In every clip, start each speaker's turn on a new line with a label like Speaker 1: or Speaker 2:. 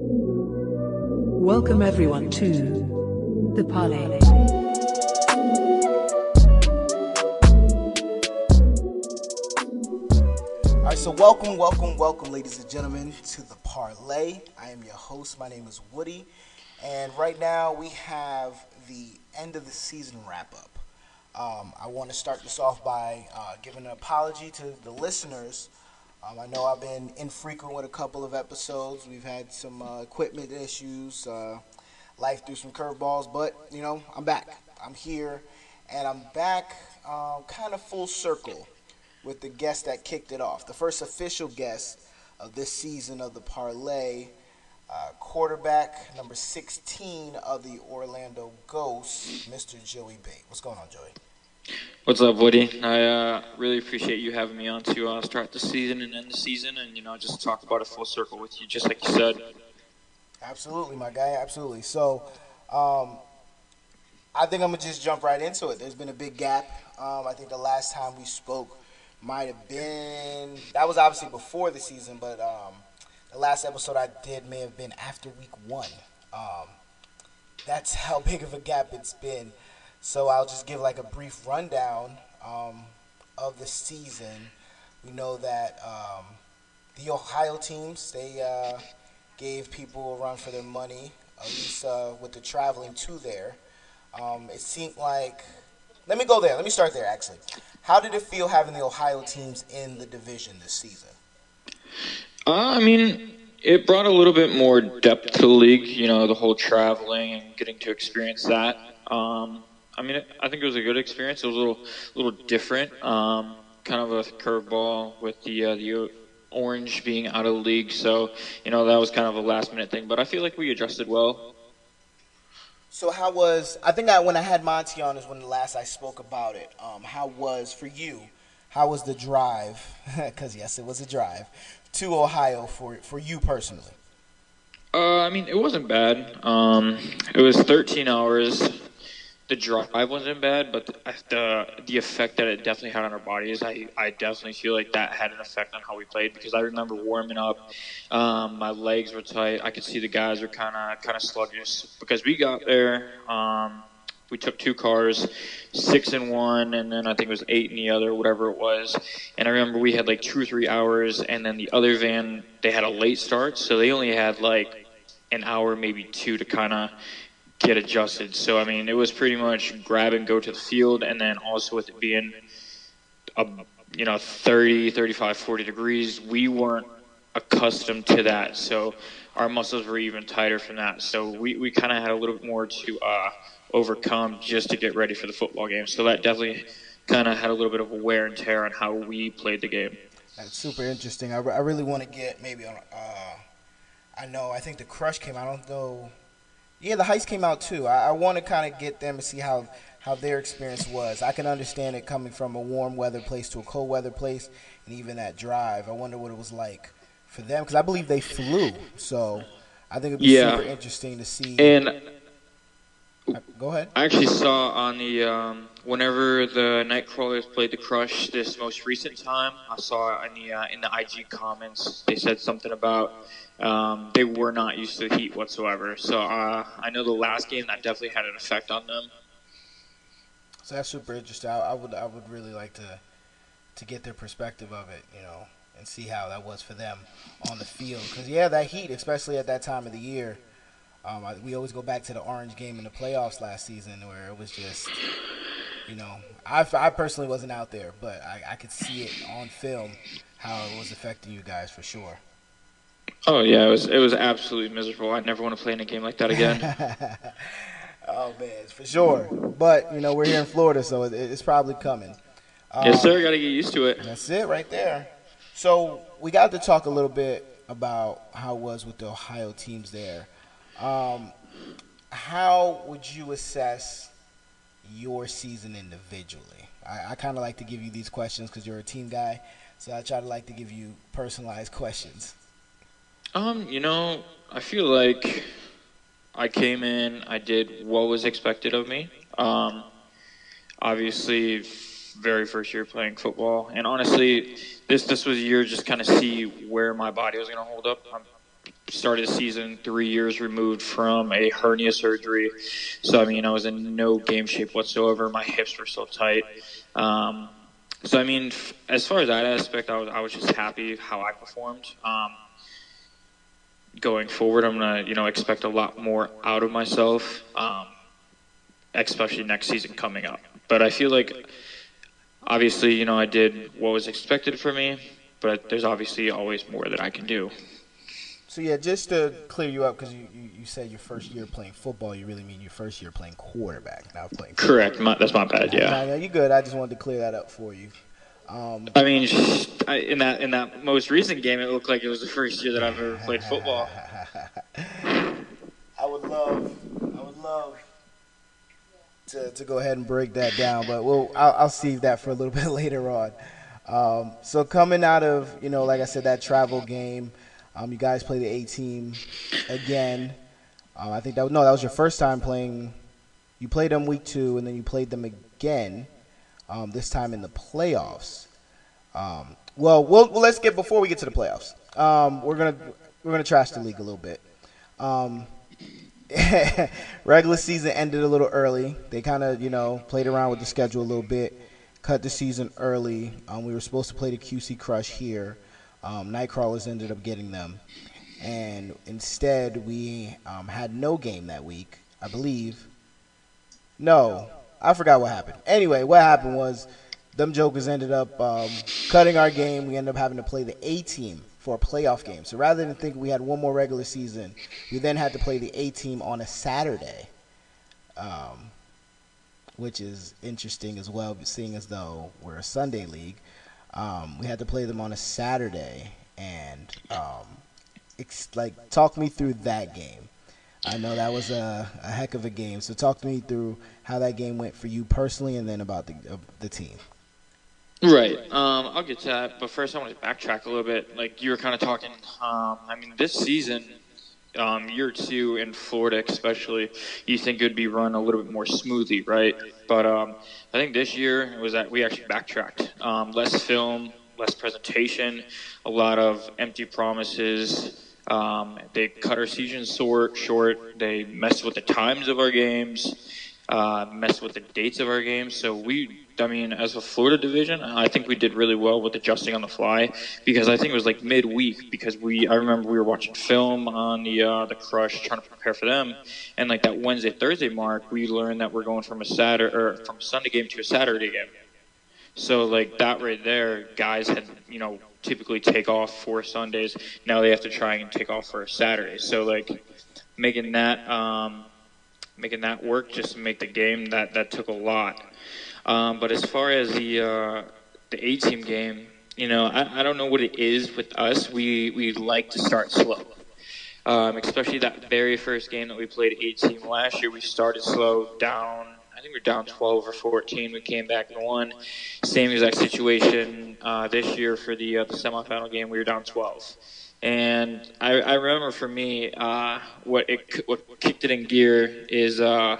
Speaker 1: Welcome everyone to the parlay.
Speaker 2: All right, so welcome, welcome, welcome, ladies and gentlemen, to the parlay. I am your host. My name is Woody, and right now we have the end of the season wrap up. Um, I want to start this off by uh, giving an apology to the listeners. Um, I know I've been infrequent with a couple of episodes. We've had some uh, equipment issues. Uh, life threw some curveballs, but you know I'm back. I'm here, and I'm back um, kind of full circle with the guest that kicked it off. The first official guest of this season of the parlay, uh, quarterback number 16 of the Orlando Ghosts, Mr. Joey Baitt. What's going on, Joey?
Speaker 3: What's up, Woody? I uh, really appreciate you having me on to uh, start the season and end the season, and you know, just talk about a full circle with you, just like you said.
Speaker 2: Absolutely, my guy. Absolutely. So, um, I think I'm gonna just jump right into it. There's been a big gap. Um, I think the last time we spoke might have been that was obviously before the season, but um, the last episode I did may have been after week one. Um, that's how big of a gap it's been. So I'll just give like a brief rundown um, of the season. We know that um, the Ohio teams they uh, gave people a run for their money, at least uh, with the traveling to there. Um, it seemed like. Let me go there. Let me start there. Actually, how did it feel having the Ohio teams in the division this season?
Speaker 3: Uh, I mean, it brought a little bit more depth to the league. You know, the whole traveling and getting to experience that. Um, I mean, I think it was a good experience. It was a little, little different. Um, kind of a curveball with the uh, the orange being out of the league. So, you know, that was kind of a last minute thing. But I feel like we adjusted well.
Speaker 2: So how was I think I when I had Monty on is when the last I spoke about it. Um, how was for you? How was the drive? Because yes, it was a drive to Ohio for for you personally.
Speaker 3: Uh, I mean, it wasn't bad. Um, it was 13 hours. The drive wasn't bad, but the, the the effect that it definitely had on our bodies, I, I definitely feel like that had an effect on how we played because I remember warming up, um, my legs were tight. I could see the guys were kind of kind of sluggish because we got there. Um, we took two cars, six in one, and then I think it was eight in the other, whatever it was. And I remember we had like two or three hours, and then the other van they had a late start, so they only had like an hour, maybe two, to kind of get adjusted. So I mean, it was pretty much grab and go to the field, and then also with it being a you know 30, 35, 40 degrees, we weren't accustomed to that, so our muscles were even tighter from that. So we, we kind of had a little bit more to uh, overcome just to get ready for the football game. So that definitely kind of had a little bit of a wear and tear on how we played the game.
Speaker 2: That's super interesting. I, I really want to get maybe on. Uh, I know. I think the crush came. I don't know. Yeah, the heist came out too. I, I want to kind of get them to see how how their experience was. I can understand it coming from a warm weather place to a cold weather place, and even that drive. I wonder what it was like for them because I believe they flew. So I think it'd be
Speaker 3: Yeah.
Speaker 2: super interesting to see.
Speaker 3: And
Speaker 2: Uh, go ahead.
Speaker 3: I actually saw on the um, whenever the Nightcrawlers played the Crush this most recent time, I saw in the uh, in the IG comments they said something about um, they were not used to the heat whatsoever. So uh, I know the last game that definitely had an effect on them.
Speaker 2: So that's super interesting. I, I would I would really like to to get their perspective of it, you know, and see how that was for them on the field. Because yeah, that heat, especially at that time of the year, um, I, we always go back to the orange game in the playoffs last season where it was just, you know, I, I personally wasn't out there, but I, I could see it on film how it was affecting you guys for sure.
Speaker 3: Oh yeah, it was it was absolutely miserable. I never want to play in a game like that again.
Speaker 2: Oh man, for sure. But you know, we're here in Florida, so it, it's probably coming.
Speaker 3: yes, sir. Got to get used to it.
Speaker 2: That's it right there. So we got to talk a little bit about how it was with the Ohio teams there. Um, how would you assess your season individually? I, I kind of like to give you these questions because you're a team guy, so I try to like to give you personalized questions.
Speaker 3: Um, you know, I feel like I came in, I did what was expected of me. Um, obviously, very first year playing football, and honestly, this this was a year just kind of see where my body was going to hold up. I'm started the season three years removed from a hernia surgery. So, I mean, I was in no game shape whatsoever. My hips were so tight. Um, so, I mean, f- as far as that aspect, I was, I was just happy how I performed. Um, going forward, I'm going to, you know, expect a lot more out of myself, um, especially next season coming up. But I feel like, obviously, you know, I did what was expected for me, but there's obviously always more that I can do.
Speaker 2: So yeah, just to clear you up, because you, you, you said your first year playing football, you really mean your first year playing quarterback, not playing.
Speaker 3: Correct. My, that's my bad. Yeah.
Speaker 2: No, no, you good. I just wanted to clear that up for you. Um,
Speaker 3: I mean, in that in that most recent game, it looked like it was the first year that I've ever played football.
Speaker 2: I would love, I would love to, to go ahead and break that down, but we'll I'll, I'll save that for a little bit later on. Um, so coming out of you know, like I said, that travel game, um, you guys play the A team again. Um, I think that no, that was your first time playing. You played them week two, and then you played them again. Um, this time in the playoffs. Um, well, well, let's get before we get to the playoffs. Um, we're gonna we're gonna trash the league a little bit. Um, regular season ended a little early. They kind of you know played around with the schedule a little bit, cut the season early. Um, we were supposed to play the QC Crush here. Um, Nightcrawlers ended up getting them, and instead we um, had no game that week. I believe. No, I forgot what happened. Anyway, what happened was them jokers ended up um, cutting our game. We ended up having to play the A team for a playoff game. So rather than think we had one more regular season, we then had to play the A team on a Saturday, um, which is interesting as well, seeing as though we're a Sunday league. Um, we had to play them on a Saturday, and um, ex- like talk me through that game. I know that was a, a heck of a game. So talk to me through how that game went for you personally, and then about the uh, the team.
Speaker 3: Right. Um, I'll get to that, but first I want to backtrack a little bit. Like you were kind of talking. Um, I mean, this season, um, year two in Florida, especially, you think it would be run a little bit more smoothly, right? But um, I think this year was that we actually backtracked. Um, less film, less presentation, a lot of empty promises. Um, they cut our season short. Short. They messed with the times of our games. Uh, messed with the dates of our games. So we, I mean, as a Florida division, I think we did really well with adjusting on the fly because I think it was like midweek because we, I remember we were watching film on the uh, the Crush trying to prepare for them, and like that Wednesday Thursday mark, we learned that we're going from a Saturday or from a Sunday game to a Saturday game. So like that right there, guys had you know typically take off for Sundays. Now they have to try and take off for a Saturday. So like making that um, making that work just to make the game that that took a lot. Um, but as far as the uh, the A team game, you know, I, I don't know what it is with us. We we like to start slow. Um, especially that very first game that we played A team last year, we started slow, down I think we were down 12 or 14. We came back and won. Same exact situation uh, this year for the, uh, the semifinal game. We were down 12. And I, I remember for me, uh, what it what kicked it in gear is uh,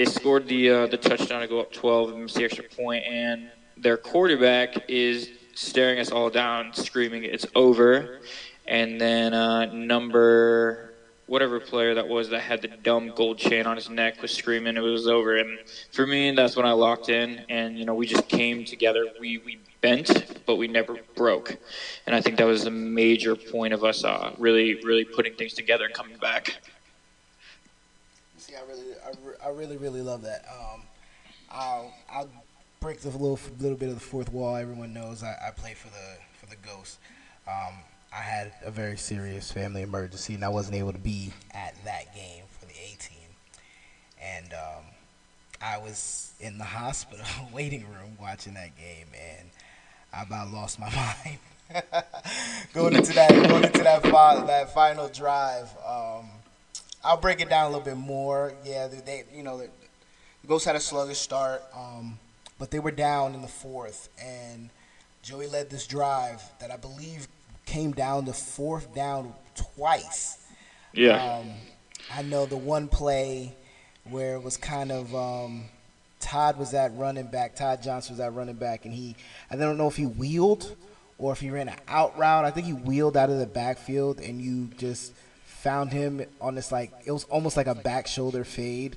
Speaker 3: they scored the uh, the touchdown to go up 12 and miss the extra point, and their quarterback is staring us all down, screaming, "It's over!" And then uh, number whatever player that was that had the dumb gold chain on his neck was screaming it was over. And for me, that's when I locked in, and you know we just came together. We we bent, but we never broke, and I think that was a major point of us uh, really really putting things together and coming back.
Speaker 2: See, I really, re- I really, really love that. Um, I'll, I'll break the little, little bit of the fourth wall. Everyone knows I, I play for the, for the Ghost. Um, I had a very serious family emergency, and I wasn't able to be at that game for the A team. And um, I was in the hospital waiting room watching that game, and I about lost my mind. going into that, going into that, fi- that final drive. Um, I'll break it down a little bit more. Yeah, they, they you know, the Ghosts had a sluggish start, um, but they were down in the fourth, and Joey led this drive that I believe came down the fourth down twice.
Speaker 3: Yeah.
Speaker 2: Um, I know the one play where it was kind of um, Todd was at running back, Todd Johnson was at running back, and he I don't know if he wheeled or if he ran an out route. I think he wheeled out of the backfield and you just found him on this like it was almost like a back shoulder fade.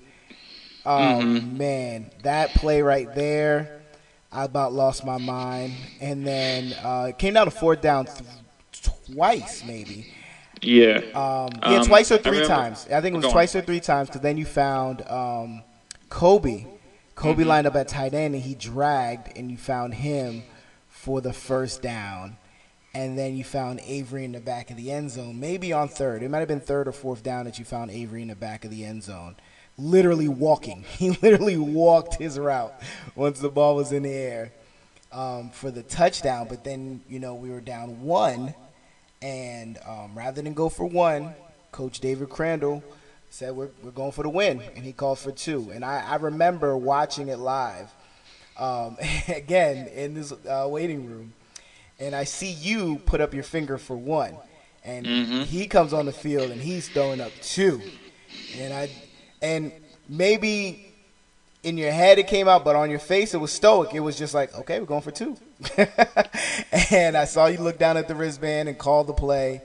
Speaker 2: Oh
Speaker 3: Mm-hmm.
Speaker 2: man, that play right there, I about lost my mind. And then uh, it came down to fourth down th- twice, maybe.
Speaker 3: Yeah.
Speaker 2: Um, yeah,
Speaker 3: Um,
Speaker 2: twice or three
Speaker 3: remember-
Speaker 2: times. I think it was
Speaker 3: Go on.
Speaker 2: twice or three times because then you found um, Kobe. Kobe
Speaker 3: Mm-hmm.
Speaker 2: lined up at tight end and he dragged, and you found him for the first down. And then you found Avery in the back of the end zone, maybe on third. It might have been third or fourth down that you found Avery in the back of the end zone, literally walking. He literally walked his route once the ball was in the air um, for the touchdown. But then, you know, we were down one. And um, rather than go for one, Coach David Crandall said we're, we're going for the win, and he called for two. And I, I remember watching it live um, again in this uh, waiting room, and I see you put up your finger for one, and he comes on the field and he's throwing up two, and I and maybe in your head it came out, but on your face it was stoic. It was just like, okay, we're going for two. and I saw you look down at the wristband and call the play,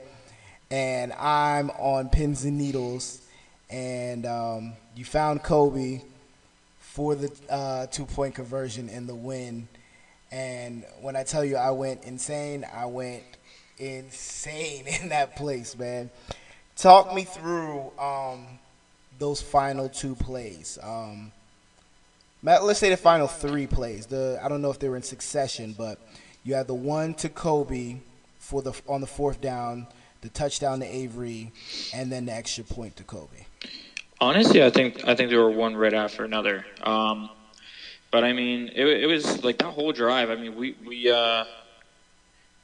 Speaker 2: and I'm on pins and needles, and um, you found Kobe for the uh, two point conversion and the win. And when I tell you I went insane, I went insane in that place, man. Talk me through um, those final two plays. Um, let's say the final three plays. The I don't know if they were in succession, but you had the one to Kobe for the on the fourth down, the touchdown to Avery, and then the extra point to Kobe.
Speaker 3: Honestly, I think I think they were one right after another. Um, but I mean, it, it was like that whole drive. I mean, we we uh,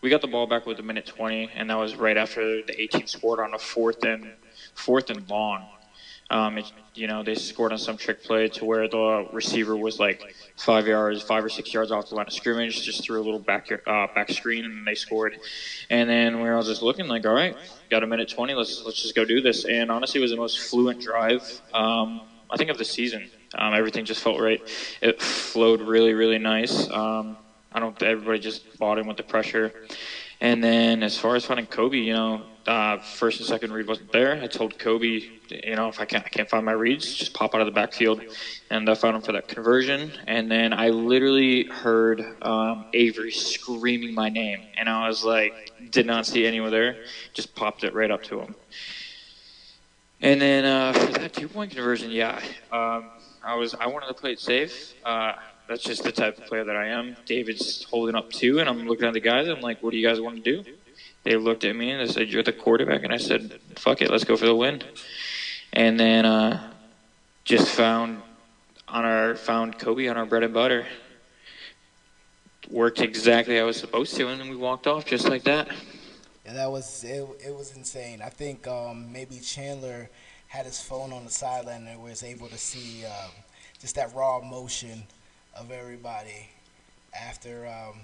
Speaker 3: we got the ball back with a minute twenty, and that was right after the 18 scored on a fourth and fourth and long. Um, it, you know, they scored on some trick play to where the receiver was like five yards, five or six yards off the line of scrimmage, just threw a little back uh, back screen, and they scored. And then we were all just looking like, all right, got a minute twenty, let's let's just go do this. And honestly, it was the most fluent drive um, I think of the season. Um, everything just felt right. It flowed really, really nice. Um, I don't. Everybody just bought in with the pressure. And then as far as finding Kobe, you know, uh, first and second read wasn't there. I told Kobe, you know, if I can't, I can't find my reads, just pop out of the backfield, and I found him for that conversion. And then I literally heard um, Avery screaming my name, and I was like, did not see anyone there, just popped it right up to him. And then uh, for that two point conversion, yeah, um, I was I wanted to play it safe. Uh, that's just the type of player that I am. David's holding up two, and I'm looking at the guys. I'm like, "What do you guys want to do?" They looked at me and they said, "You're the quarterback," and I said, "Fuck it, let's go for the win." And then uh, just found on our found Kobe on our bread and butter. Worked exactly I was supposed to, and then we walked off just like that.
Speaker 2: Yeah, that was it. It was insane. I think um, maybe Chandler had his phone on the sideline and was able to see um, just that raw emotion of everybody after. Um,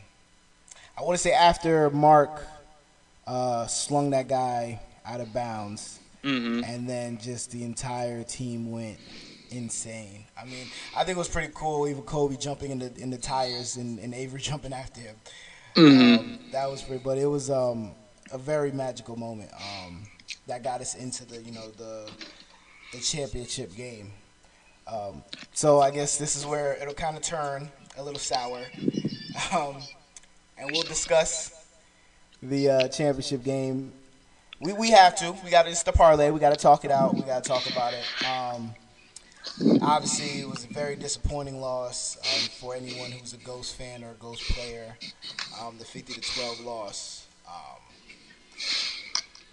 Speaker 2: I want to say after Mark uh, slung that guy out of bounds,
Speaker 3: hmm
Speaker 2: and then just the entire team went insane. I mean, I think it was pretty cool. Even Kobe jumping in the in the tires and, and Avery jumping after him. Um, that was pretty. But it was um, a very magical moment um, that got us into the you know the the championship game. Um, so I guess this is where it'll kind of turn a little sour, um, and we'll discuss the uh, championship game. We we have to. We got to. It's the parlay. We got to talk it out. We got to talk about it. Um, obviously, it was a very disappointing loss um, for anyone who's a Ghost fan or a Ghost player. Um, the 50 to 12 loss.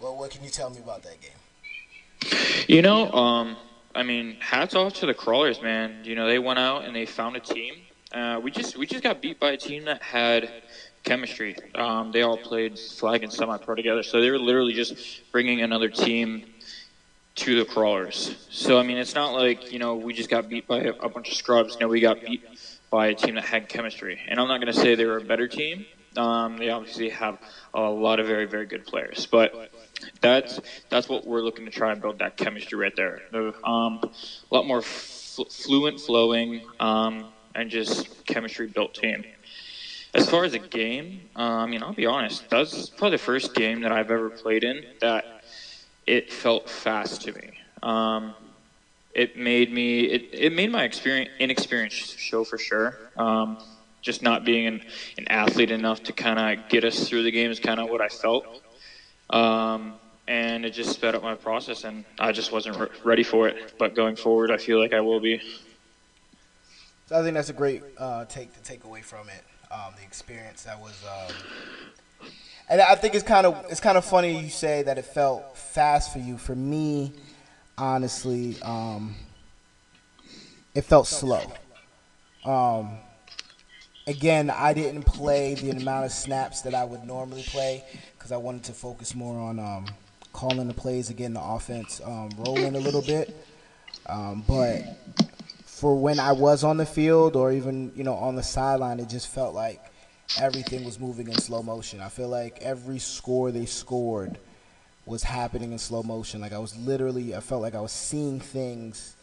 Speaker 2: Well, what can you tell me about that game?
Speaker 3: You know, um, I mean, hats off to the crawlers, man. You know, they went out and they found a team. Uh, we just we just got beat by a team that had chemistry. Um, they all played flag and semi-pro together, so they were literally just bringing another team to the crawlers. So I mean, it's not like you know we just got beat by a, a bunch of scrubs. No, we got beat by a team that had chemistry. And I'm not going to say they were a better team. Um, they obviously have a lot of very very good players, but that's that's what we're looking to try and build that chemistry right there. Um, a lot more f- fluent, flowing, um, and just chemistry built team. as far as a game, uh, I mean, I'll be honest. That's probably the first game that I've ever played in that it felt fast to me. Um, it made me it, it made my experience inexperience show for sure. Um, just not being an, an athlete enough to kind of get us through the game is kind of what I felt. Um, and it just sped up my process, and I just wasn't re- ready for it. But going forward, I feel like I will be.
Speaker 2: So I think that's a great uh, take to take away from it. Um, the experience that was, um, and I think it's kind of it's kind of funny you say that it felt fast for you. For me, honestly, um, it felt slow. Um, again, I didn't play the amount of snaps that I would normally play because I wanted to focus more on um, calling the plays, again, the offense um, rolling a little bit. Um, but for when I was on the field or even you know on the sideline, it just felt like everything was moving in slow motion. I feel like every score they scored was happening in slow motion. Like I was literally, I felt like I was seeing things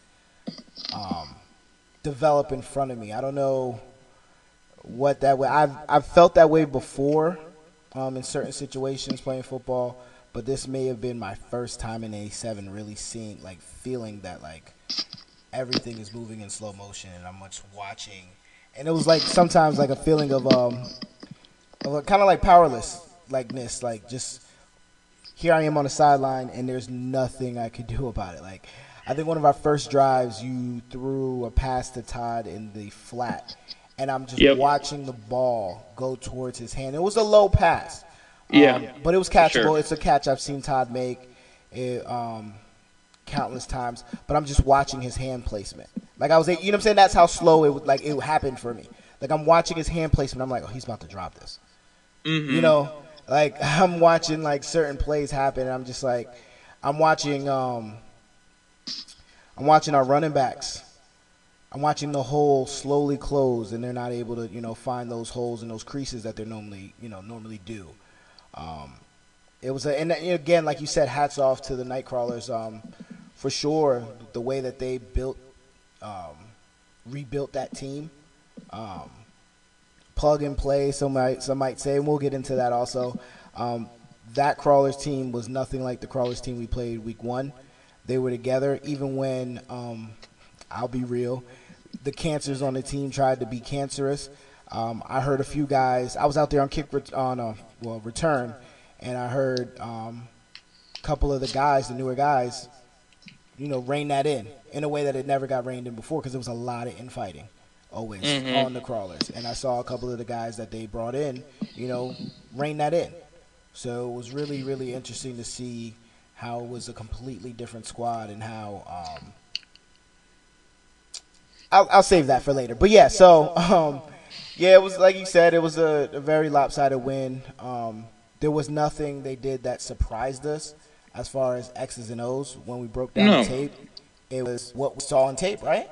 Speaker 2: um, develop in front of me. I don't know what that way. I've I've felt that way before um, in certain situations playing football, but this may have been my first time in A7 really seeing like feeling that like everything is moving in slow motion and I'm much watching, and it was like sometimes like a feeling of um of kind of like powerless likeness, like just here I am on the sideline and there's nothing I could do about it. Like I think one of our first drives, you threw a pass to Todd in the flat, and I'm just
Speaker 3: Yep.
Speaker 2: watching the ball go towards his hand. It was a low pass,
Speaker 3: Yeah,
Speaker 2: um, but it was catchable.
Speaker 3: sure.
Speaker 2: It's a catch I've seen Todd make it, um, countless times. But I'm just watching his hand placement. Like I was, you know, what I'm saying that's how slow it would, like it happened for me. Like I'm watching his hand placement. I'm like, oh, he's about to drop this. You know, like I'm watching like certain plays happen. And I'm just like, I'm watching, um, I'm watching our running backs. I'm watching the hole slowly close, and they're not able to, you know, find those holes and those creases that they're normally, you know, normally do. Um, it was, a, and again, like you said, hats off to the Nightcrawlers um, for sure. The way that they built, um, rebuilt that team, um, plug and play. Some might, some might say, and we'll get into that also. Um, that Crawlers team was nothing like the Crawlers team we played week one. They were together, even when um, I'll be real, the cancers on the team tried to be cancerous. Um, I heard a few guys. I was out there on kick ret- on a well return, and I heard um, a couple of the guys, the newer guys, you know, rein that in in a way that it never got reined in before because there was a lot of infighting always on the crawlers. And I saw a couple of the guys that they brought in, you know, rein that in. So it was really, really interesting to see how it was a completely different squad and how. Um, I'll, I'll save that for later. But yeah, so um, yeah, it was like you said, it was a, a very lopsided win. Um, there was nothing they did that surprised us as far as X's and O's when we broke down
Speaker 3: No.
Speaker 2: the tape. It was what we saw on tape, right?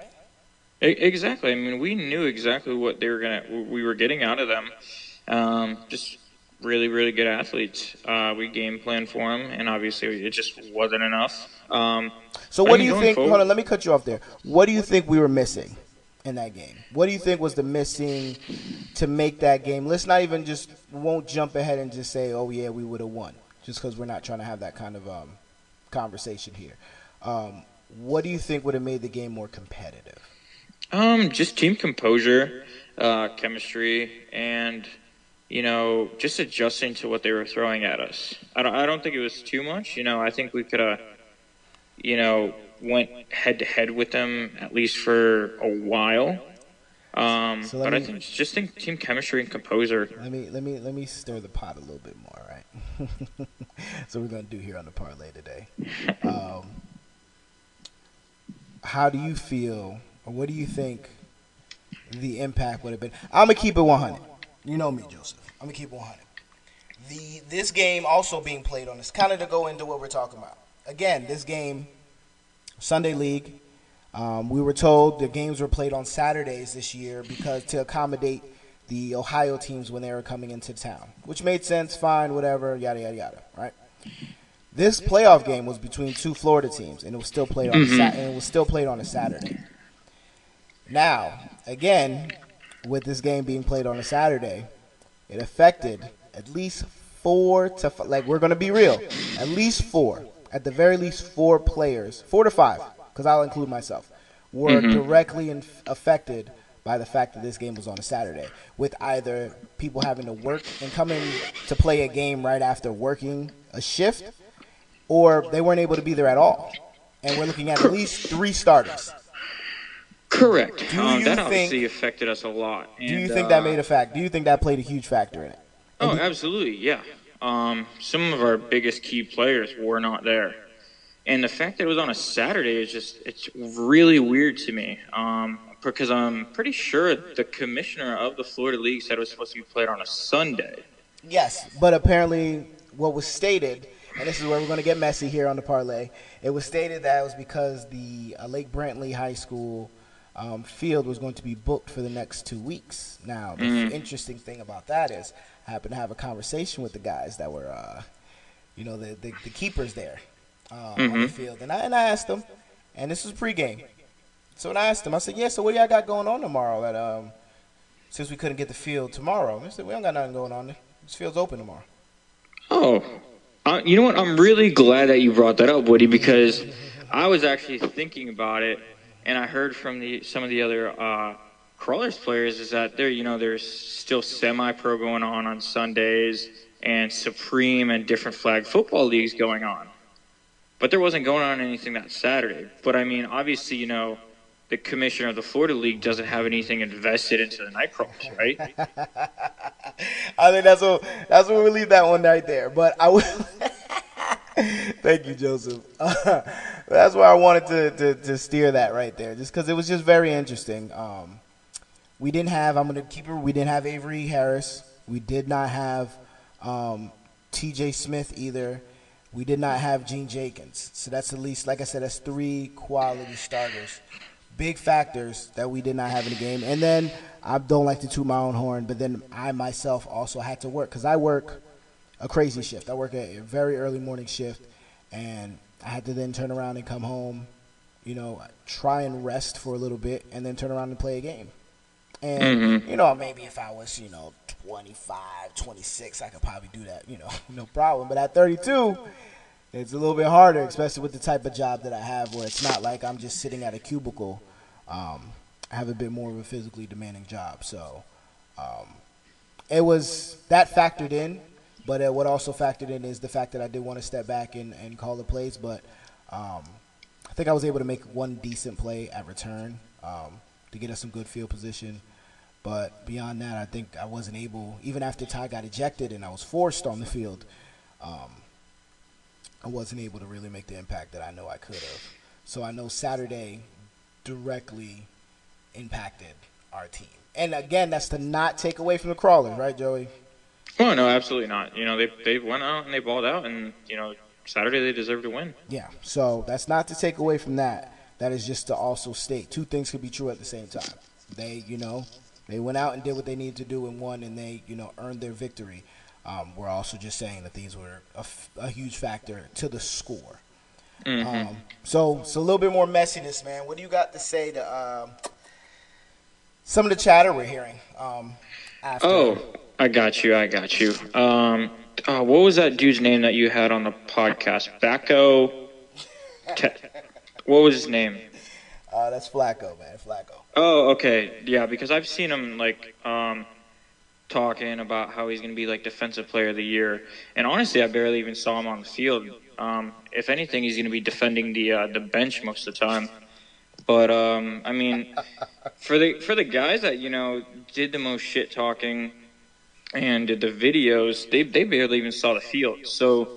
Speaker 3: Exactly. I mean, we knew exactly what they were gonna, we were getting out of them. Um, just really, really good athletes. Uh, we game planned for them, and obviously it just wasn't enough. Um,
Speaker 2: So what do you think?
Speaker 3: forward-
Speaker 2: Hold on, let me cut you off there. What do you think we were missing in that game? What do you think was the missing to make that game? Let's not even just won't jump ahead and just say, "Oh yeah, we would have won," just because we're not trying to have that kind of um, conversation here. Um, what do you think would have made the game more competitive?
Speaker 3: Um, just team composure, uh, chemistry, and you know, just adjusting to what they were throwing at us. I don't, I don't think it was too much. You know, I think we could have, you know, went head to head with them at least for a while. Um,
Speaker 2: So
Speaker 3: but I
Speaker 2: me-
Speaker 3: think just think team chemistry and composer.
Speaker 2: Let me let me let me stir the pot a little bit more, right? so we're gonna do here on the parlay today. Um, how do you feel, or what do you think the impact would have been? I'm gonna keep it 100. You know me, Joseph. I'm gonna keep it 100. The this game also being played on this, kind of to go into what we're talking about. Again, this game, Sunday League. Um, we were told the games were played on Saturdays this year because to accommodate the Ohio teams when they were coming into town, which made sense, fine, whatever, yada yada yada, right? This playoff game was between two Florida teams, and it was still played on Sa- and it was still played on a Saturday. Now, again, with this game being played on a Saturday, it affected at least four to f- like we're gonna be real, at least four, at the very least four players, four to five, because I'll include myself, were mm-hmm. directly in- affected by the fact that this game was on a Saturday, with either people having to work and coming to play a game right after working a shift, or they weren't able to be there at all. And we're looking at at least three starters.
Speaker 3: Correct.
Speaker 2: Do
Speaker 3: um,
Speaker 2: you
Speaker 3: that
Speaker 2: think-
Speaker 3: obviously affected us a lot.
Speaker 2: Do you think
Speaker 3: uh,
Speaker 2: that made a fact? Do you think that played a huge factor in it?
Speaker 3: Oh, absolutely, yeah. Um, some of our biggest key players were not there, and the fact that it was on a Saturday is just—it's really weird to me. Um, because I'm pretty sure the commissioner of the Florida League said it was supposed to be played on a Sunday.
Speaker 2: Yes, but apparently what was stated, and this is where we're going to get messy here on the parlay. It was stated that it was because the uh, Lake Brantley High School um, field was going to be booked for the next two weeks. Now, the interesting thing about that is, I happened to have a conversation with the guys that were, uh, you know, the, the, the keepers there um, on the field, and I and I asked them, and this was pregame. So when I asked them, I said, "Yeah, so what do y'all got going on tomorrow? That um, since we couldn't get the field tomorrow, they said we don't got nothing going on. This field's open tomorrow."
Speaker 3: Oh, uh, you know what? I'm really glad that you brought that up, Woody, because I was actually thinking about it, and I heard from the some of the other uh, crawlers players is that there, you know, there's still semi-pro going on on Sundays and Supreme and different flag football leagues going on, but there wasn't going on anything that Saturday. But I mean, obviously, you know. The commissioner of the Florida League doesn't have anything invested into the night crawls, right?
Speaker 2: I think that's what that's where we leave that one right there. But I will. Thank you, Joseph. that's why I wanted to, to, to steer that right there, just because it was just very interesting. Um, we didn't have. I'm gonna keep it. We didn't have Avery Harris. We did not have um, T.J. Smith either. We did not have Gene Jenkins. So that's at least, like I said, that's three quality starters. Big factors that we did not have in the game. And then I don't like to toot my own horn, but then I myself also had to work because I work a crazy shift. I work a very early morning shift, and I had to then turn around and come home, you know, try and rest for a little bit, and then turn around and play a game. And, you know, maybe if I was, you know, 25, 26, I could probably do that, you know, no problem. But at 32, it's a little bit harder, especially with the type of job that I have where it's not like I'm just sitting at a cubicle. Um, I have a bit more of a physically demanding job. So um, it was that factored in. But uh, what also factored in is the fact that I did want to step back and, and call the plays. But um, I think I was able to make one decent play at return um, to get us some good field position. But beyond that, I think I wasn't able, even after Ty got ejected and I was forced on the field, um, I wasn't able to really make the impact that I know I could have. So I know Saturday directly impacted our team. And again, that's to not take away from the crawlers, right, Joey?
Speaker 3: Oh no, absolutely not. You know, they they went out and they balled out, and you know, Saturday they deserve to win.
Speaker 2: Yeah. So that's not to take away from that. That is just to also state two things could be true at the same time. They, you know, they went out and did what they needed to do and won, and they, you know, earned their victory. Um, we're also just saying that these were a, f- a huge factor to the score. Um, so it's a little bit more messiness, man. What do you got to say to um, some of the chatter we're hearing? Um, after
Speaker 3: Oh, I got you. I got you. Um, uh, what was that dude's name that you had on the podcast? Bacco. Te- what was his name?
Speaker 2: uh, that's Flacco, man. Flacco.
Speaker 3: Oh, okay. Yeah, because I've seen him like um, talking about how he's going to be like defensive player of the year, and honestly, I barely even saw him on the field. Um, if anything, he's going to be defending the uh, the bench most of the time. But um, I mean, for the for the guys that you know did the most shit talking and the videos, they they barely even saw the field. So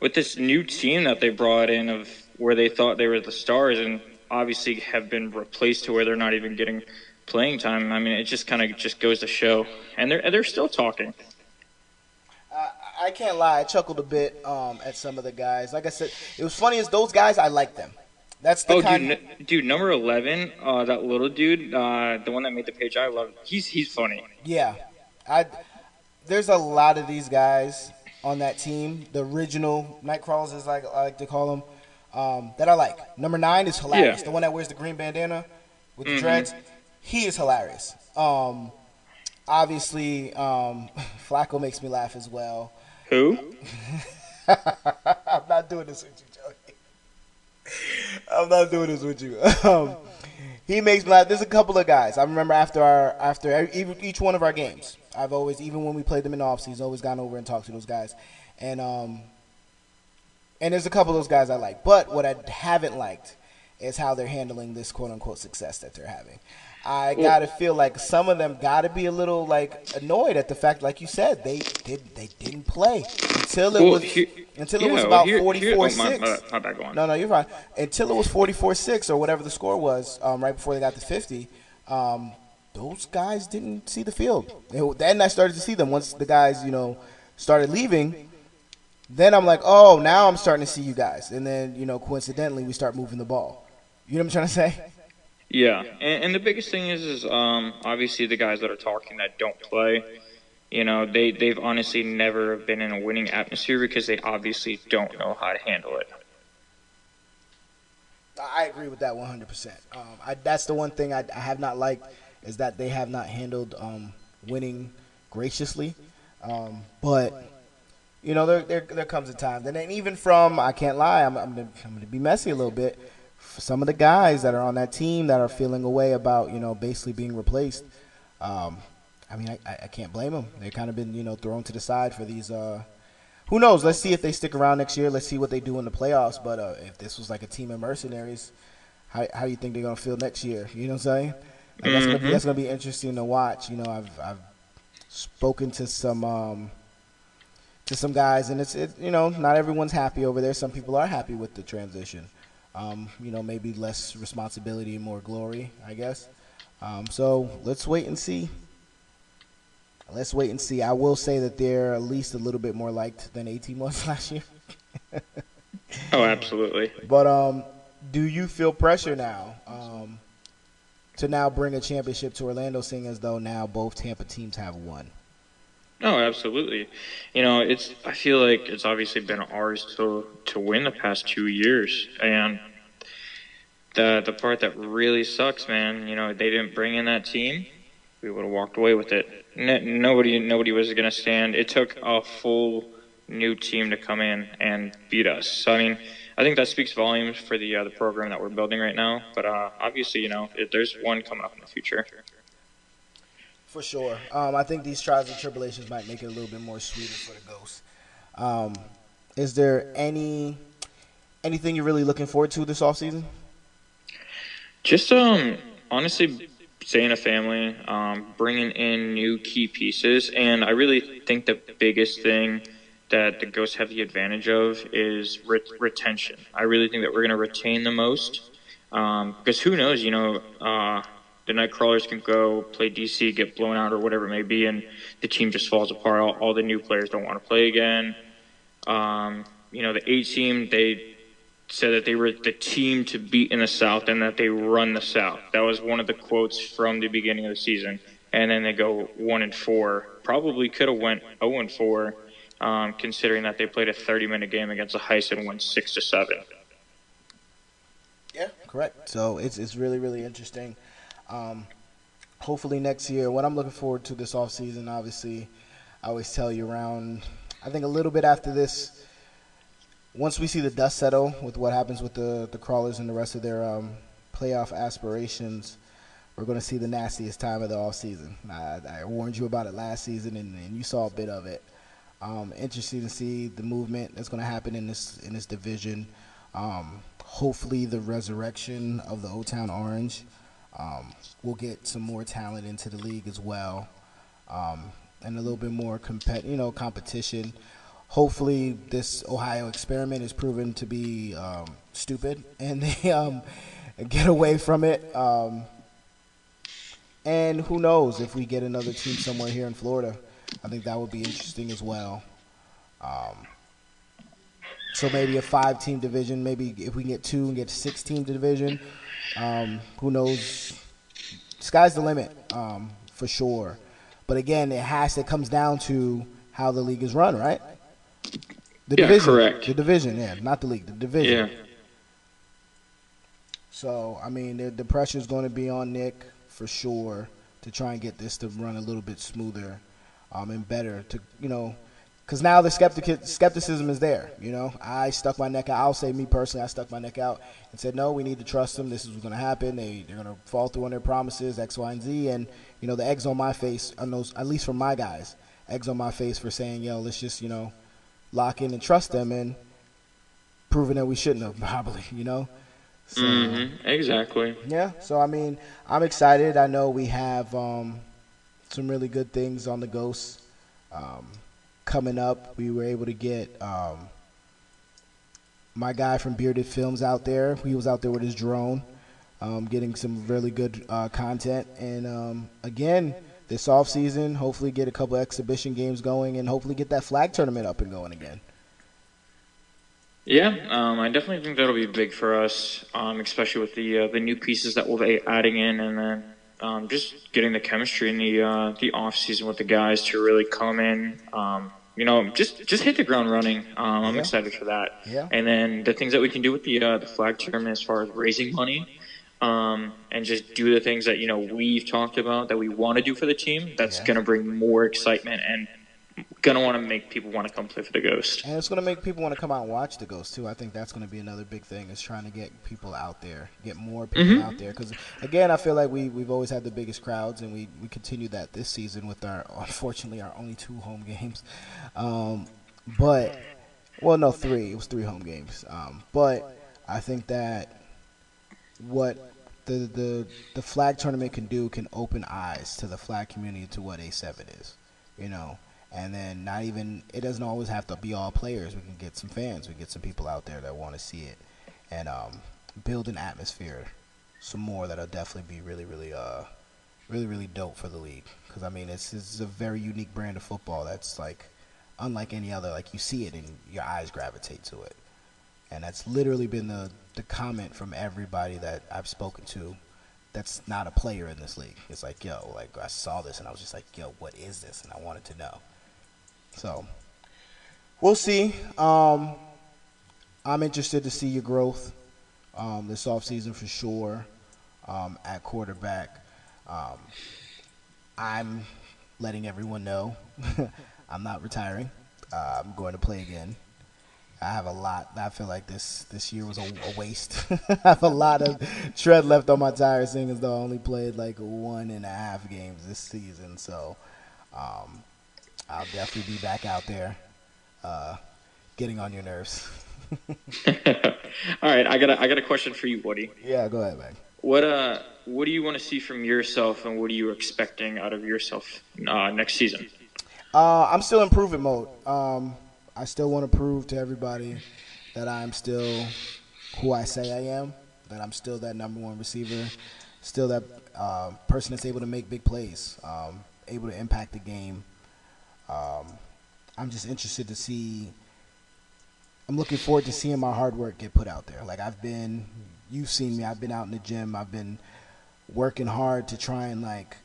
Speaker 3: with this new team that they brought in of where they thought they were the stars and obviously have been replaced to where they're not even getting playing time. I mean, it just kind of just goes to show, and they're they're still talking.
Speaker 2: I can't lie. I chuckled a bit um, at some of the guys. Like I said, it was funny as those guys. I like them. That's the
Speaker 3: Oh,
Speaker 2: kind.
Speaker 3: dude, n- dude, number eleven, uh, that little dude, uh, the one that made the page, I love. He's he's funny.
Speaker 2: yeah, I. There's a lot of these guys on that team. The original Nightcrawlers, is like I like to call them, um, that I like. Number nine is hilarious.
Speaker 3: Yeah.
Speaker 2: The one that wears the green bandana with the dreads. He is hilarious. Um, obviously, um, Flacco makes me laugh as well.
Speaker 3: Who?
Speaker 2: I'm not doing this with you, Joey. I'm not doing this with you. Um, he makes me laugh. There's a couple of guys. I remember after our after every, each one of our games, I've always even when we played them in the offseason, always gone over and talked to those guys, and um, and there's a couple of those guys I like. But what I haven't liked is how they're handling this quote unquote success that they're having. I gotta feel like some of them gotta be a little like annoyed at the fact, like you said, they did they didn't play until it
Speaker 3: Well,
Speaker 2: was
Speaker 3: here-
Speaker 2: until it
Speaker 3: yeah,
Speaker 2: was about
Speaker 3: here-
Speaker 2: forty four
Speaker 3: oh,
Speaker 2: six.
Speaker 3: my- my bad, go on.
Speaker 2: No, no, you're fine. Until it was forty four six or whatever the score was, um, right before they got to fifty. Um, those guys didn't see the field. And then I started to see them once the guys, you know, started leaving. Then I'm like, oh, now I'm starting to see you guys. And then, you know, coincidentally, we start moving the ball. You know what I'm trying to say?
Speaker 3: Yeah, and, and the biggest thing is, is um, obviously the guys that are talking that don't play. You know, they they've honestly never been in a winning atmosphere because they obviously don't know how to handle it.
Speaker 2: I agree with that 100%. Um, I, that's the one thing I, I have not liked is that they have not handled um, winning graciously. Um, but you know, there, there there comes a time. And then even from I can't lie, I'm I'm gonna, I'm gonna be messy a little bit. Some of the guys that are on that team that are feeling away about you know basically being replaced. Um, I mean, I, I- I can't blame them. They've kind of been you know thrown to the side for these. Uh, who knows? Let's see if they stick around next year. Let's see what they do in the playoffs. But uh, if this was like a team of mercenaries, how how do you think they're gonna feel next year? You know what I'm saying? Like, that's, gonna be, that's gonna be interesting to watch. You know, I've I've spoken to some um, to some guys, and it's it, you know not everyone's happy over there. Some people are happy with the transition. Um, you know, maybe less responsibility and more glory, I guess. Um, so let's wait and see. Let's wait and see. I will say that they're at least a little bit more liked than 18 was last year.
Speaker 3: Oh, absolutely.
Speaker 2: But um, do you feel pressure now um, to now bring a championship to Orlando, seeing as though now both Tampa teams have won?
Speaker 3: No, absolutely. You know, it's. I feel like it's obviously been ours to to win the past two years, and the the part that really sucks, man. You know, they didn't bring in that team. We would have walked away with it. No, nobody nobody was going to stand. It took a full new team to come in and beat us. So I mean, I think that speaks volumes for the uh, the program that we're building right now. But uh, obviously, you know, it, there's one coming up in the future.
Speaker 2: For sure. Um, I think these trials and tribulations might make it a little bit more sweeter for the Ghosts. Um, is there any anything you're really looking forward to this offseason?
Speaker 3: Just um, honestly, staying a family, um, bringing in new key pieces, and I really think the biggest thing that the Ghosts have the advantage of is ret- retention. I really think that we're going to retain the most um, because who knows, you know, uh, the Nightcrawlers can go play DC, get blown out, or whatever it may be, and the team just falls apart. All, all the new players don't want to play again. Um, you know, the A team, they said that they were the team to beat in the South and that they run the South. That was one of the quotes from the beginning of the season. And then they go one and four. Probably could have went zero and four, um, considering that they played a 30-minute game against the Heist and went six to seven.
Speaker 2: Yeah, correct. So it's it's really really interesting. Um, hopefully next year, what I'm looking forward to this off season, obviously, I always tell you around. I think a little bit after this, once we see the dust settle with what happens with the the crawlers and the rest of their um, playoff aspirations, we're going to see the nastiest time of the off season. I, I warned you about it last season, and, and you saw a bit of it. Um, interesting to see the movement that's going to happen in this in this division. Um, hopefully, the resurrection of the O Town Orange um, will get some more talent into the league as well, um, and a little bit more compet- you know, competition. Hopefully, this Ohio experiment is proven to be um, stupid, and they um, get away from it. Um, and who knows if we get another team somewhere here in Florida? I think that would be interesting as well. Um, so maybe a five-team division. Maybe if we get two and get six-team division, um, who knows? Sky's the limit um, for sure. But again, it has. It comes down to how the league is run, right? The
Speaker 3: Yeah,
Speaker 2: division,
Speaker 3: correct.
Speaker 2: The division, yeah, not the league. The division.
Speaker 3: Yeah.
Speaker 2: So I mean, the, the pressure is going to be on Nick for sure. to try and get this to run a little bit smoother um, and better. To you know, because now the skeptic skepticism is there. You know, I stuck my neck out. I'll say me personally, I stuck my neck out and said, no, we need to trust them. This is what's going to happen. They they're going to fall through on their promises, X, Y, and Z. And you know, the eggs on my face on those, at least from my guys, eggs on my face for saying, yo, let's just you know, lock in and trust them and proving that we shouldn't have probably. You know.
Speaker 3: So, mm-hmm. Exactly.
Speaker 2: Yeah. So I mean, I'm excited. I know we have um, some really good things on the Ghosts um, coming up. We were able to get um, my guy from Bearded Films out there. He was out there with his drone, um, getting some really good uh, content. And um, again, this off season, hopefully get a couple exhibition games going, and hopefully get that flag tournament up and going again.
Speaker 3: Yeah, um, I definitely think that'll be big for us, um, especially with the uh, the new pieces that we'll be adding in, and then um, just getting the chemistry in the uh, the off season with the guys to really come in. Um, you know, just just hit the ground running. Um, I'm yeah. excited for that.
Speaker 2: Yeah.
Speaker 3: And then the things that we can do with the uh, the flag tournament as far as raising money, um, and just do the things that you know we've talked about that we want to do for the team. That's yeah. going to bring more excitement and gonna want to make people want to come play for the Ghost.
Speaker 2: And it's gonna make people want to come out and watch the Ghost too. I think that's gonna be another big thing is trying to get people out there, get more people mm-hmm. out there. Because again, I feel like we we've always had the biggest crowds, and we we continue that this season with our unfortunately our only two home games. Um, but well, no, three. It was three home games. Um, but I think that what the the the flag tournament can do can open eyes to the flag community to what A7 is. You know, and then not even it doesn't always have to be all players. We can get some fans. We get some people out there that want to see it, and um, build an atmosphere. Some more that'll definitely be really, really, uh, really, really dope for the league. Because I mean, it's it's a very unique brand of football that's like unlike any other. Like you see it and your eyes gravitate to it, and that's literally been the the comment from everybody that I've spoken to that's not a player in this league. It's like, yo, like I saw this and I was just like, yo, what is this? And I wanted to know. So we'll see. Um, I'm interested to see your growth um, this offseason for sure um, at quarterback. Um, I'm letting everyone know I'm not retiring. Uh, I'm going to play again. I have a lot. I feel like this this year was a, a waste. I have a lot of tread left on my tires, seeing as though I only played like one and a half games this season. So um, I'll definitely be back out there, uh, getting on your nerves.
Speaker 3: All right, I got a, I got a question for you, Woody.
Speaker 2: Yeah, go ahead, man.
Speaker 3: What uh, what do you want to see from yourself, and what are you expecting out of yourself uh, next season?
Speaker 2: Uh, I'm still in improvement mode. Um, I still want to prove to everybody that I'm still who I say I am. That I'm still that number one receiver, still that uh, person that's able to make big plays, um, able to impact the game, um, I'm just interested to see. I'm looking forward to seeing my hard work get put out there. Like I've been, you've seen me. I've been out in the gym. I've been working hard to try and like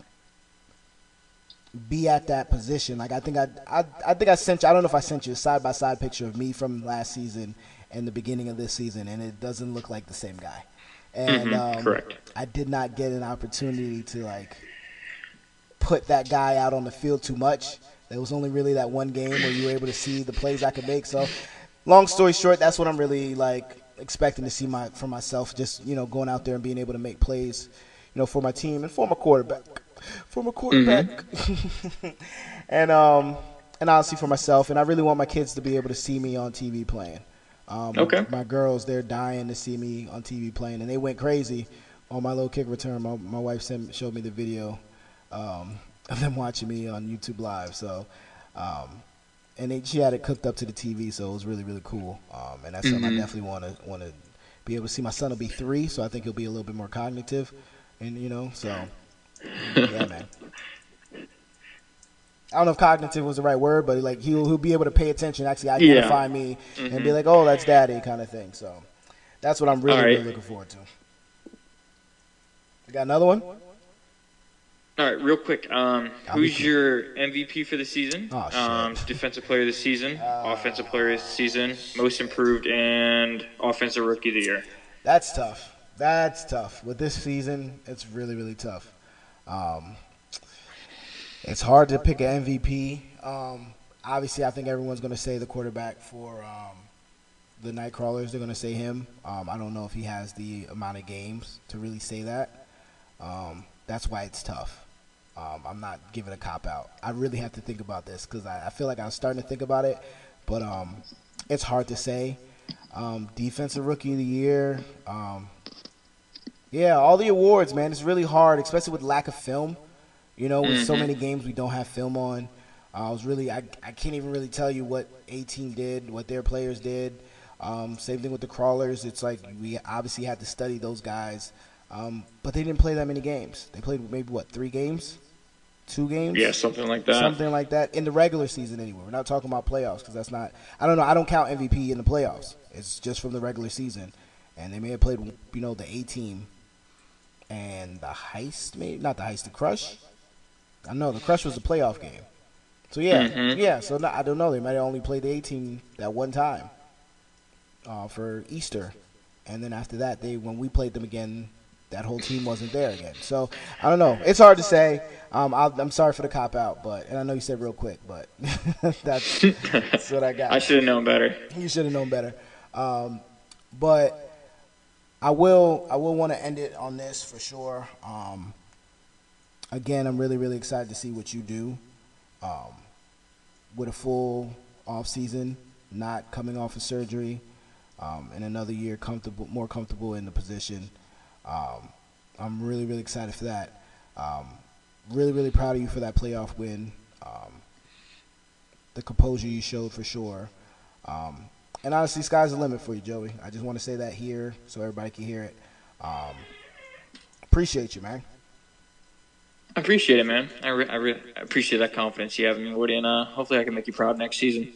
Speaker 2: be at that position. Like I think I, I, I think I sent you. I don't know if I sent you a side by side picture of me from last season and the beginning of this season, and it doesn't look like the same guy. And
Speaker 3: mm-hmm,
Speaker 2: um,
Speaker 3: correct.
Speaker 2: I did not get an opportunity to like put that guy out on the field too much. It was only really that one game where you were able to see the plays I could make. So, long story short, that's what I'm really like expecting to see my for myself. Just you know, going out there and being able to make plays, you know, for my team and for my quarterback, for my quarterback, mm-hmm. and um, and honestly for myself. And I really want my kids to be able to see me on TV playing. Um,
Speaker 3: okay.
Speaker 2: My girls, they're dying to see me on TV playing, and they went crazy on my little kick return. My, my wife sent, showed me the video. Um, of them watching me on YouTube Live. So, um, and she had it cooked up to the TV, so it was really really cool. Um, and that's mm-hmm. something I mm-hmm. definitely want to want to be able to see. My son will be three, so I think he'll be a little bit more cognitive, and you know, so yeah, man. I don't know if cognitive was the right word, but like he'll he'll be able to pay attention, actually identify
Speaker 3: yeah.
Speaker 2: me,
Speaker 3: mm-hmm.
Speaker 2: and be like, "Oh, that's daddy," kind of thing. So that's what I'm really, right. really looking forward to. You got another one?
Speaker 3: All right, real quick. Um, who's your MVP for the season?
Speaker 2: Oh,
Speaker 3: um, defensive player of the season, uh, offensive player of the season, most improved, and offensive rookie of the year.
Speaker 2: That's tough. That's tough. With this season, it's really, really tough. Um, It's hard to pick an MVP. Um, obviously, I think everyone's going to say the quarterback for um, the Nightcrawlers. They're going to say him. Um, I don't know if he has the amount of games to really say that. Um, that's why it's tough. Um, I'm not giving a cop out. I really have to think about this because I, I, feel like I'm starting to think about it, but um, it's hard to say. Um, defensive Rookie of the Year. Um, yeah, all the awards, man. It's really hard, especially with lack of film. You know, with mm-hmm. so many games we don't have film on. Uh, I was really, I, I can't even really tell you what A team did, what their players did. Um, same thing with the crawlers. It's like we obviously had to study those guys, um, but they didn't play that many games. They played maybe what three games, two games?
Speaker 3: Yeah, something like that.
Speaker 2: Something like that in the regular season. Anyway, we're not talking about playoffs because that's not. I don't know. I don't count MVP in the playoffs. It's just from the regular season, and they may have played, you know, the A team and the heist, maybe not the heist, the crush. I know the crush was a playoff game. So yeah, mm-hmm. yeah. So no, I don't know. They might have only played the A team that one time uh, for Easter, and then after that, they when we played them again, that whole team wasn't there again. So I don't know. It's hard to say. Um, i am sorry for the cop out, but and I know you said real quick, but that's, that's what I got.
Speaker 3: I should have known better.
Speaker 2: You should have known better. Um, but I will I will want to end it on this for sure. Um, again, I'm really really excited to see what you do um, with a full off season, not coming off of surgery, um, and another year comfortable, more comfortable in the position. Um, I'm really really excited for that. Um, really really proud of you for that playoff win. Um, the composure you showed for sure. Um, and honestly, sky's the limit for you, Joey. I just want to say that here so everybody can hear it. Um, appreciate you, man.
Speaker 3: I appreciate it, man. I, re- I, re- I appreciate that confidence you have in me, Woody, and uh, hopefully I can make you proud next season.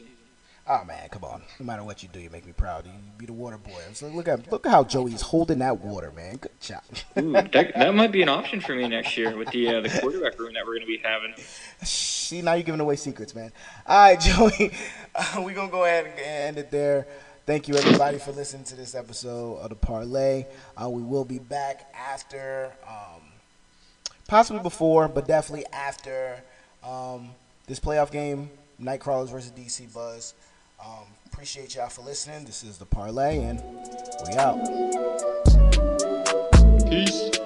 Speaker 2: Oh man, come on! No matter what you do, you make me proud. You be the water boy. So look at look at how Joey's holding that water, man. Good job.
Speaker 3: Ooh, that, that might be an option for me next year with the uh, the quarterback room that we're going to be having.
Speaker 2: See, now you're giving away secrets, man. All right, Joey, uh, we're gonna go ahead and end it there. Thank you everybody for listening to this episode of the Parlay. Uh, we will be back after, um, possibly before, but definitely after um, this playoff game, Nightcrawlers versus DC Buzz. Um, appreciate y'all for listening. This is the parlay, and we out. Peace.